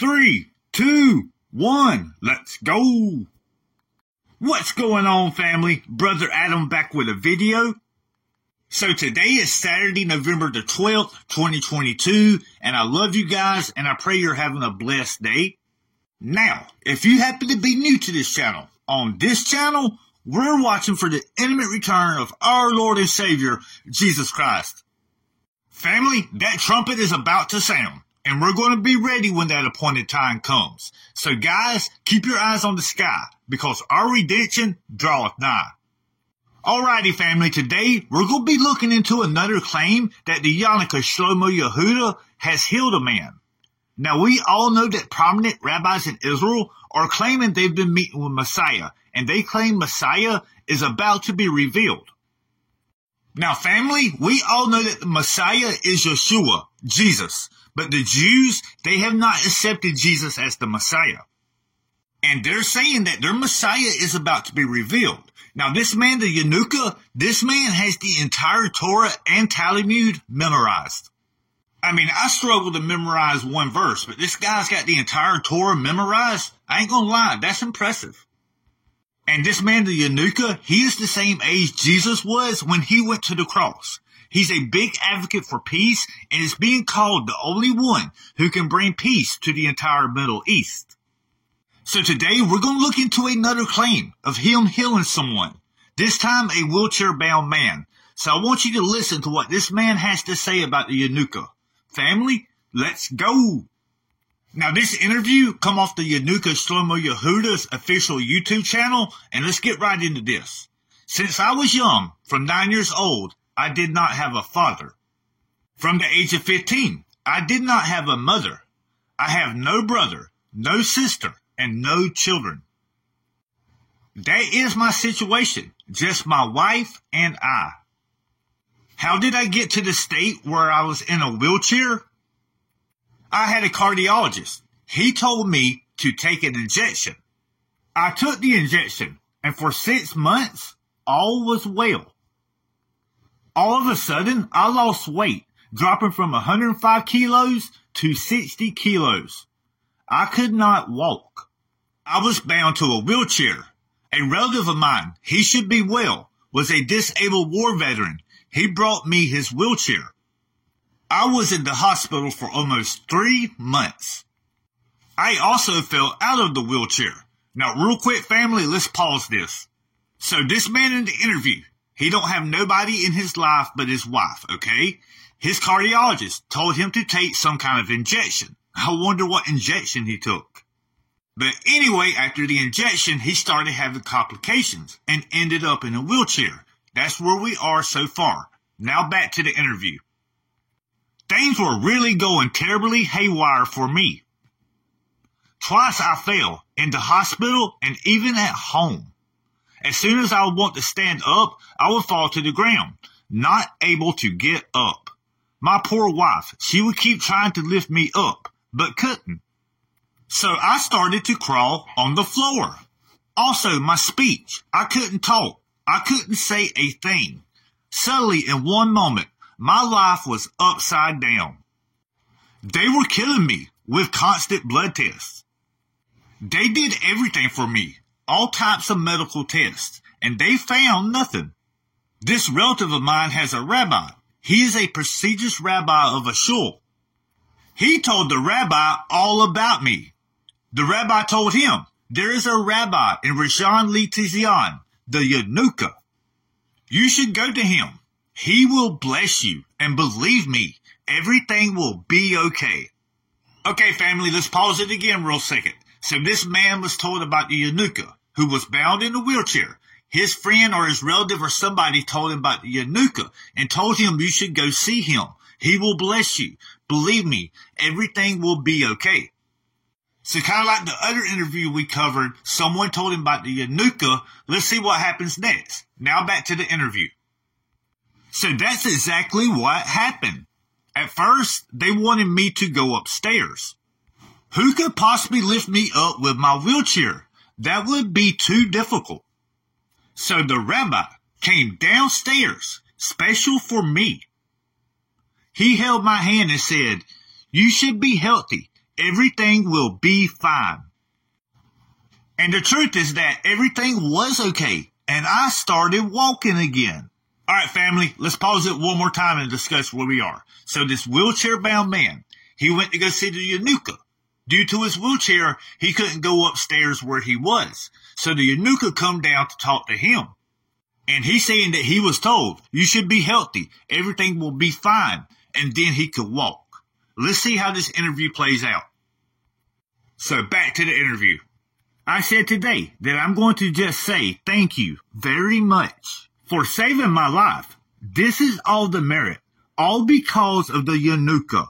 three, two, one, let's go. What's going on, family? Brother Adam back with a video. So today is Saturday, November the 12th, 2022, and I love you guys and I pray you're having a blessed day. Now, if you happen to be new to this channel, on this channel, we're watching for the imminent return of our Lord and Savior, Jesus Christ. Family, that trumpet is about to sound and we're going to be ready when that appointed time comes. So guys, keep your eyes on the sky because our redemption draweth nigh. Alrighty family, today we're going to be looking into another claim that the Yanuka Shlomo Yehuda has healed a man. Now we all know that prominent rabbis in Israel are claiming they've been meeting with Messiah and they claim Messiah is about to be revealed. Now family, we all know that the Messiah is Yeshua, Jesus. But the Jews, they have not accepted Jesus as the Messiah. And they're saying that their Messiah is about to be revealed. Now, this man, the Yanuka, this man has the entire Torah and Talmud memorized. I mean, I struggle to memorize one verse, but this guy's got the entire Torah memorized. I ain't gonna lie, that's impressive. And this man, the Yanuka, he is the same age Jesus was when he went to the cross. He's a big advocate for peace and is being called the only one who can bring peace to the entire Middle East. So today we're going to look into another claim of him healing someone, this time a wheelchair bound man. So I want you to listen to what this man has to say about the Yanuka. Family, let's go. Now this interview come off the Yanuka Shlomo Yehuda's official YouTube channel, and let's get right into this. Since I was young, from nine years old, I did not have a father. From the age of 15, I did not have a mother. I have no brother, no sister, and no children. That is my situation, just my wife and I. How did I get to the state where I was in a wheelchair? I had a cardiologist. He told me to take an injection. I took the injection, and for six months, all was well all of a sudden, I lost weight, dropping from 105 kilos to 60 kilos. I could not walk. I was bound to a wheelchair. A relative of mine, he should be well, was a disabled war veteran. He brought me his wheelchair. I was in the hospital for almost three months. I also fell out of the wheelchair. Now, real quick, family, let's pause this. So this man in the interview, he don't have nobody in his life but his wife, okay? His cardiologist told him to take some kind of injection. I wonder what injection he took. But anyway, after the injection, he started having complications and ended up in a wheelchair. That's where we are so far. Now back to the interview. Things were really going terribly haywire for me. Twice I fell in the hospital and even at home. As soon as I would want to stand up, I would fall to the ground, not able to get up. My poor wife, she would keep trying to lift me up, but couldn't. So I started to crawl on the floor. Also, my speech. I couldn't talk. I couldn't say a thing. Suddenly, in one moment, my life was upside down. They were killing me with constant blood tests. They did everything for me all types of medical tests, and they found nothing. This relative of mine has a rabbi. He is a prestigious rabbi of a shul. He told the rabbi all about me. The rabbi told him, there is a rabbi in Rishon LeZion, the Yanuka. You should go to him. He will bless you, and believe me, everything will be okay. Okay, family, let's pause it again real second. So this man was told about the Yanuka who was bound in a wheelchair. His friend or his relative or somebody told him about Yanuka and told him you should go see him. He will bless you. Believe me, everything will be okay. So kind of like the other interview we covered, someone told him about the Yanuka. Let's see what happens next. Now back to the interview. So that's exactly what happened. At first, they wanted me to go upstairs. Who could possibly lift me up with my wheelchair? That would be too difficult. So the rabbi came downstairs, special for me. He held my hand and said, You should be healthy. everything will be fine. And the truth is that everything was okay, and I started walking again. All right, family, let's pause it one more time and discuss where we are. So this wheelchair bound man, he went to go see the Yanuka. Due to his wheelchair, he couldn't go upstairs where he was. So the Yanuka come down to talk to him. And he's saying that he was told, you should be healthy. Everything will be fine. And then he could walk. Let's see how this interview plays out. So back to the interview. I said today that I'm going to just say thank you very much for saving my life. This is all the merit, all because of the Yanuka.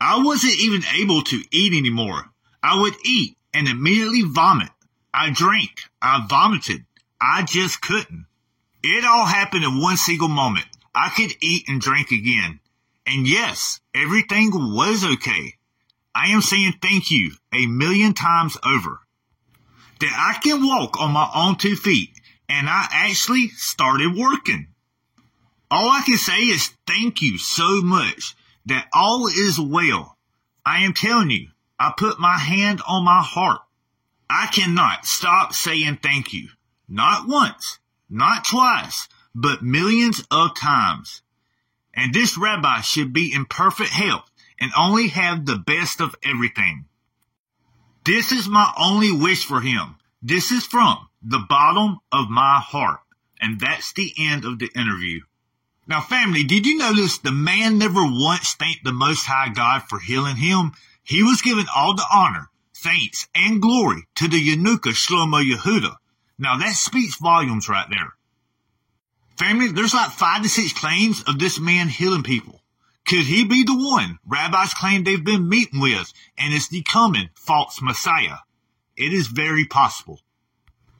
I wasn't even able to eat anymore. I would eat and immediately vomit. I drank. I vomited. I just couldn't. It all happened in one single moment. I could eat and drink again. And yes, everything was okay. I am saying thank you a million times over that I can walk on my own two feet and I actually started working. All I can say is thank you so much that all is well. I am telling you, I put my hand on my heart. I cannot stop saying thank you. Not once, not twice, but millions of times. And this rabbi should be in perfect health and only have the best of everything. This is my only wish for him. This is from the bottom of my heart. And that's the end of the interview. Now, family, did you notice the man never once thanked the Most High God for healing him? He was given all the honor, thanks, and glory to the Yanuka Shlomo Yehuda. Now, that speaks volumes right there. Family, there's like five to six claims of this man healing people. Could he be the one rabbis claim they've been meeting with and is the coming false Messiah? It is very possible.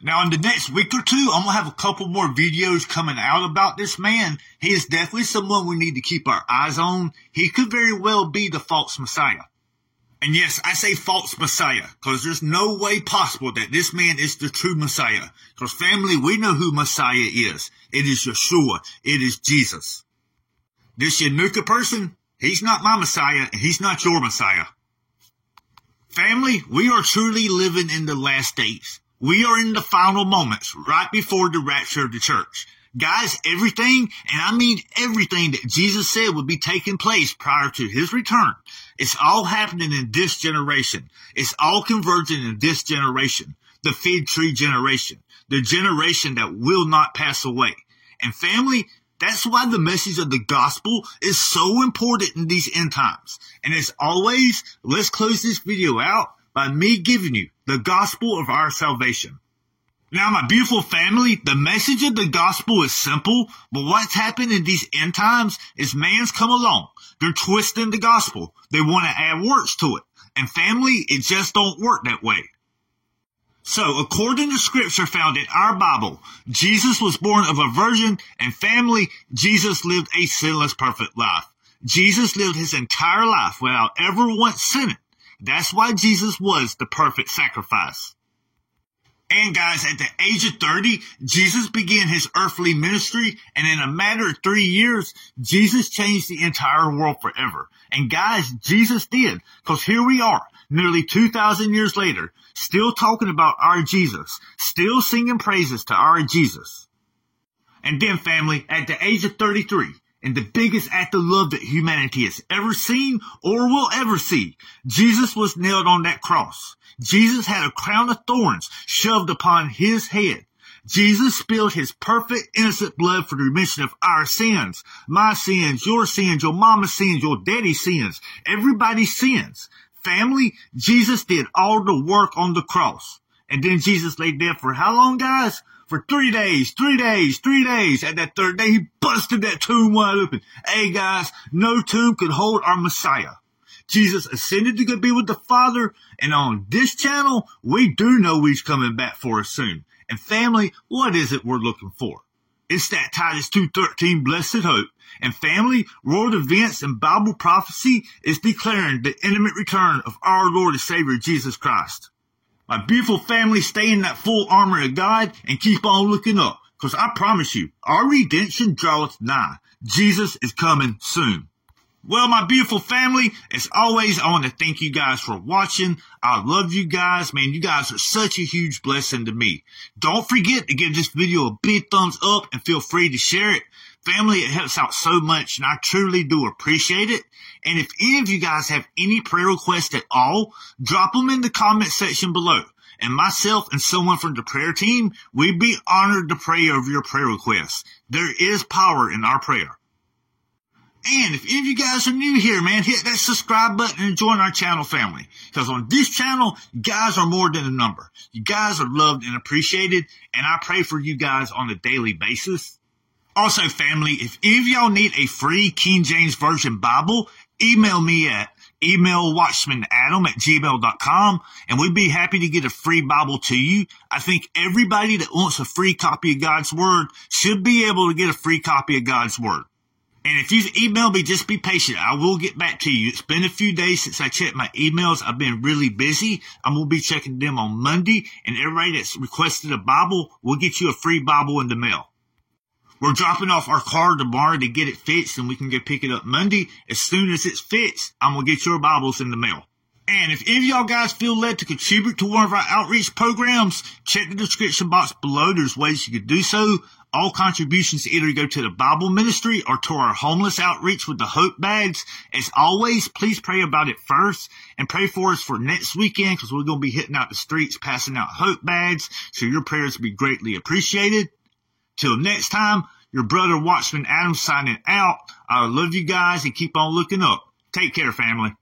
Now, in the next week or two, I'm going to have a couple more videos coming out about this man. He is definitely someone we need to keep our eyes on. He could very well be the false Messiah. And yes, I say false Messiah because there's no way possible that this man is the true Messiah. Because family, we know who Messiah is. It is Yeshua. It is Jesus. This Yanuka person, he's not my Messiah and he's not your Messiah. Family, we are truly living in the last days. We are in the final moments right before the rapture of the church. Guys, everything, and I mean everything that Jesus said would be taking place prior to his return, it's all happening in this generation. It's all converging in this generation, the fig tree generation, the generation that will not pass away. And family, that's why the message of the gospel is so important in these end times. And as always, let's close this video out by me giving you the gospel of our salvation. Now, my beautiful family, the message of the gospel is simple, but what's happened in these end times is man's come along. They're twisting the gospel. They want to add works to it. And family, it just don't work that way. So, according to scripture found in our Bible, Jesus was born of a virgin and family, Jesus lived a sinless perfect life. Jesus lived his entire life without ever once sinning. That's why Jesus was the perfect sacrifice. And guys, at the age of 30, Jesus began his earthly ministry, and in a matter of three years, Jesus changed the entire world forever. And guys, Jesus did, because here we are, nearly 2,000 years later, still talking about our Jesus, still singing praises to our Jesus. And then family, at the age of 33, and the biggest act of love that humanity has ever seen or will ever see. Jesus was nailed on that cross. Jesus had a crown of thorns shoved upon his head. Jesus spilled his perfect innocent blood for the remission of our sins, my sins, your sins, your mama's sins, your daddy's sins, everybody's sins. Family, Jesus did all the work on the cross. And then Jesus lay dead for how long, guys? for three days, three days, three days. At that third day, he busted that tomb wide open. Hey guys, no tomb could hold our Messiah. Jesus ascended to go be with the Father, and on this channel, we do know he's coming back for us soon. And family, what is it we're looking for? It's that Titus 2.13 blessed hope. And family, world events and Bible prophecy is declaring the imminent return of our Lord and Savior Jesus Christ. My beautiful family, stay in that full armor of God and keep on looking up. Cause I promise you, our redemption draweth nigh. Jesus is coming soon. Well, my beautiful family, as always, I want to thank you guys for watching. I love you guys. Man, you guys are such a huge blessing to me. Don't forget to give this video a big thumbs up and feel free to share it. Family, it helps out so much and I truly do appreciate it. And if any of you guys have any prayer requests at all, drop them in the comment section below. And myself and someone from the prayer team, we'd be honored to pray over your prayer requests. There is power in our prayer. And if any of you guys are new here, man, hit that subscribe button and join our channel family. Because on this channel, you guys are more than a number. You guys are loved and appreciated, and I pray for you guys on a daily basis. Also, family, if any of y'all need a free King James Version Bible, email me at emailwatchmanadam at gmail.com and we'd be happy to get a free Bible to you. I think everybody that wants a free copy of God's Word should be able to get a free copy of God's Word. And if you email me, just be patient. I will get back to you. It's been a few days since I checked my emails. I've been really busy. I'm going to be checking them on Monday. And everybody that's requested a Bible, we'll get you a free Bible in the mail. We're dropping off our car tomorrow to get it fixed and we can go pick it up Monday. As soon as it's fixed, I'm going to get your Bibles in the mail. And if any of y'all guys feel led to contribute to one of our outreach programs, check the description box below. There's ways you could do so. All contributions either go to the Bible ministry or to our homeless outreach with the hope bags. As always, please pray about it first and pray for us for next weekend because we're going to be hitting out the streets passing out hope bags. So your prayers will be greatly appreciated. Till next time, your brother Watchman Adam signing out. I love you guys and keep on looking up. Take care, family.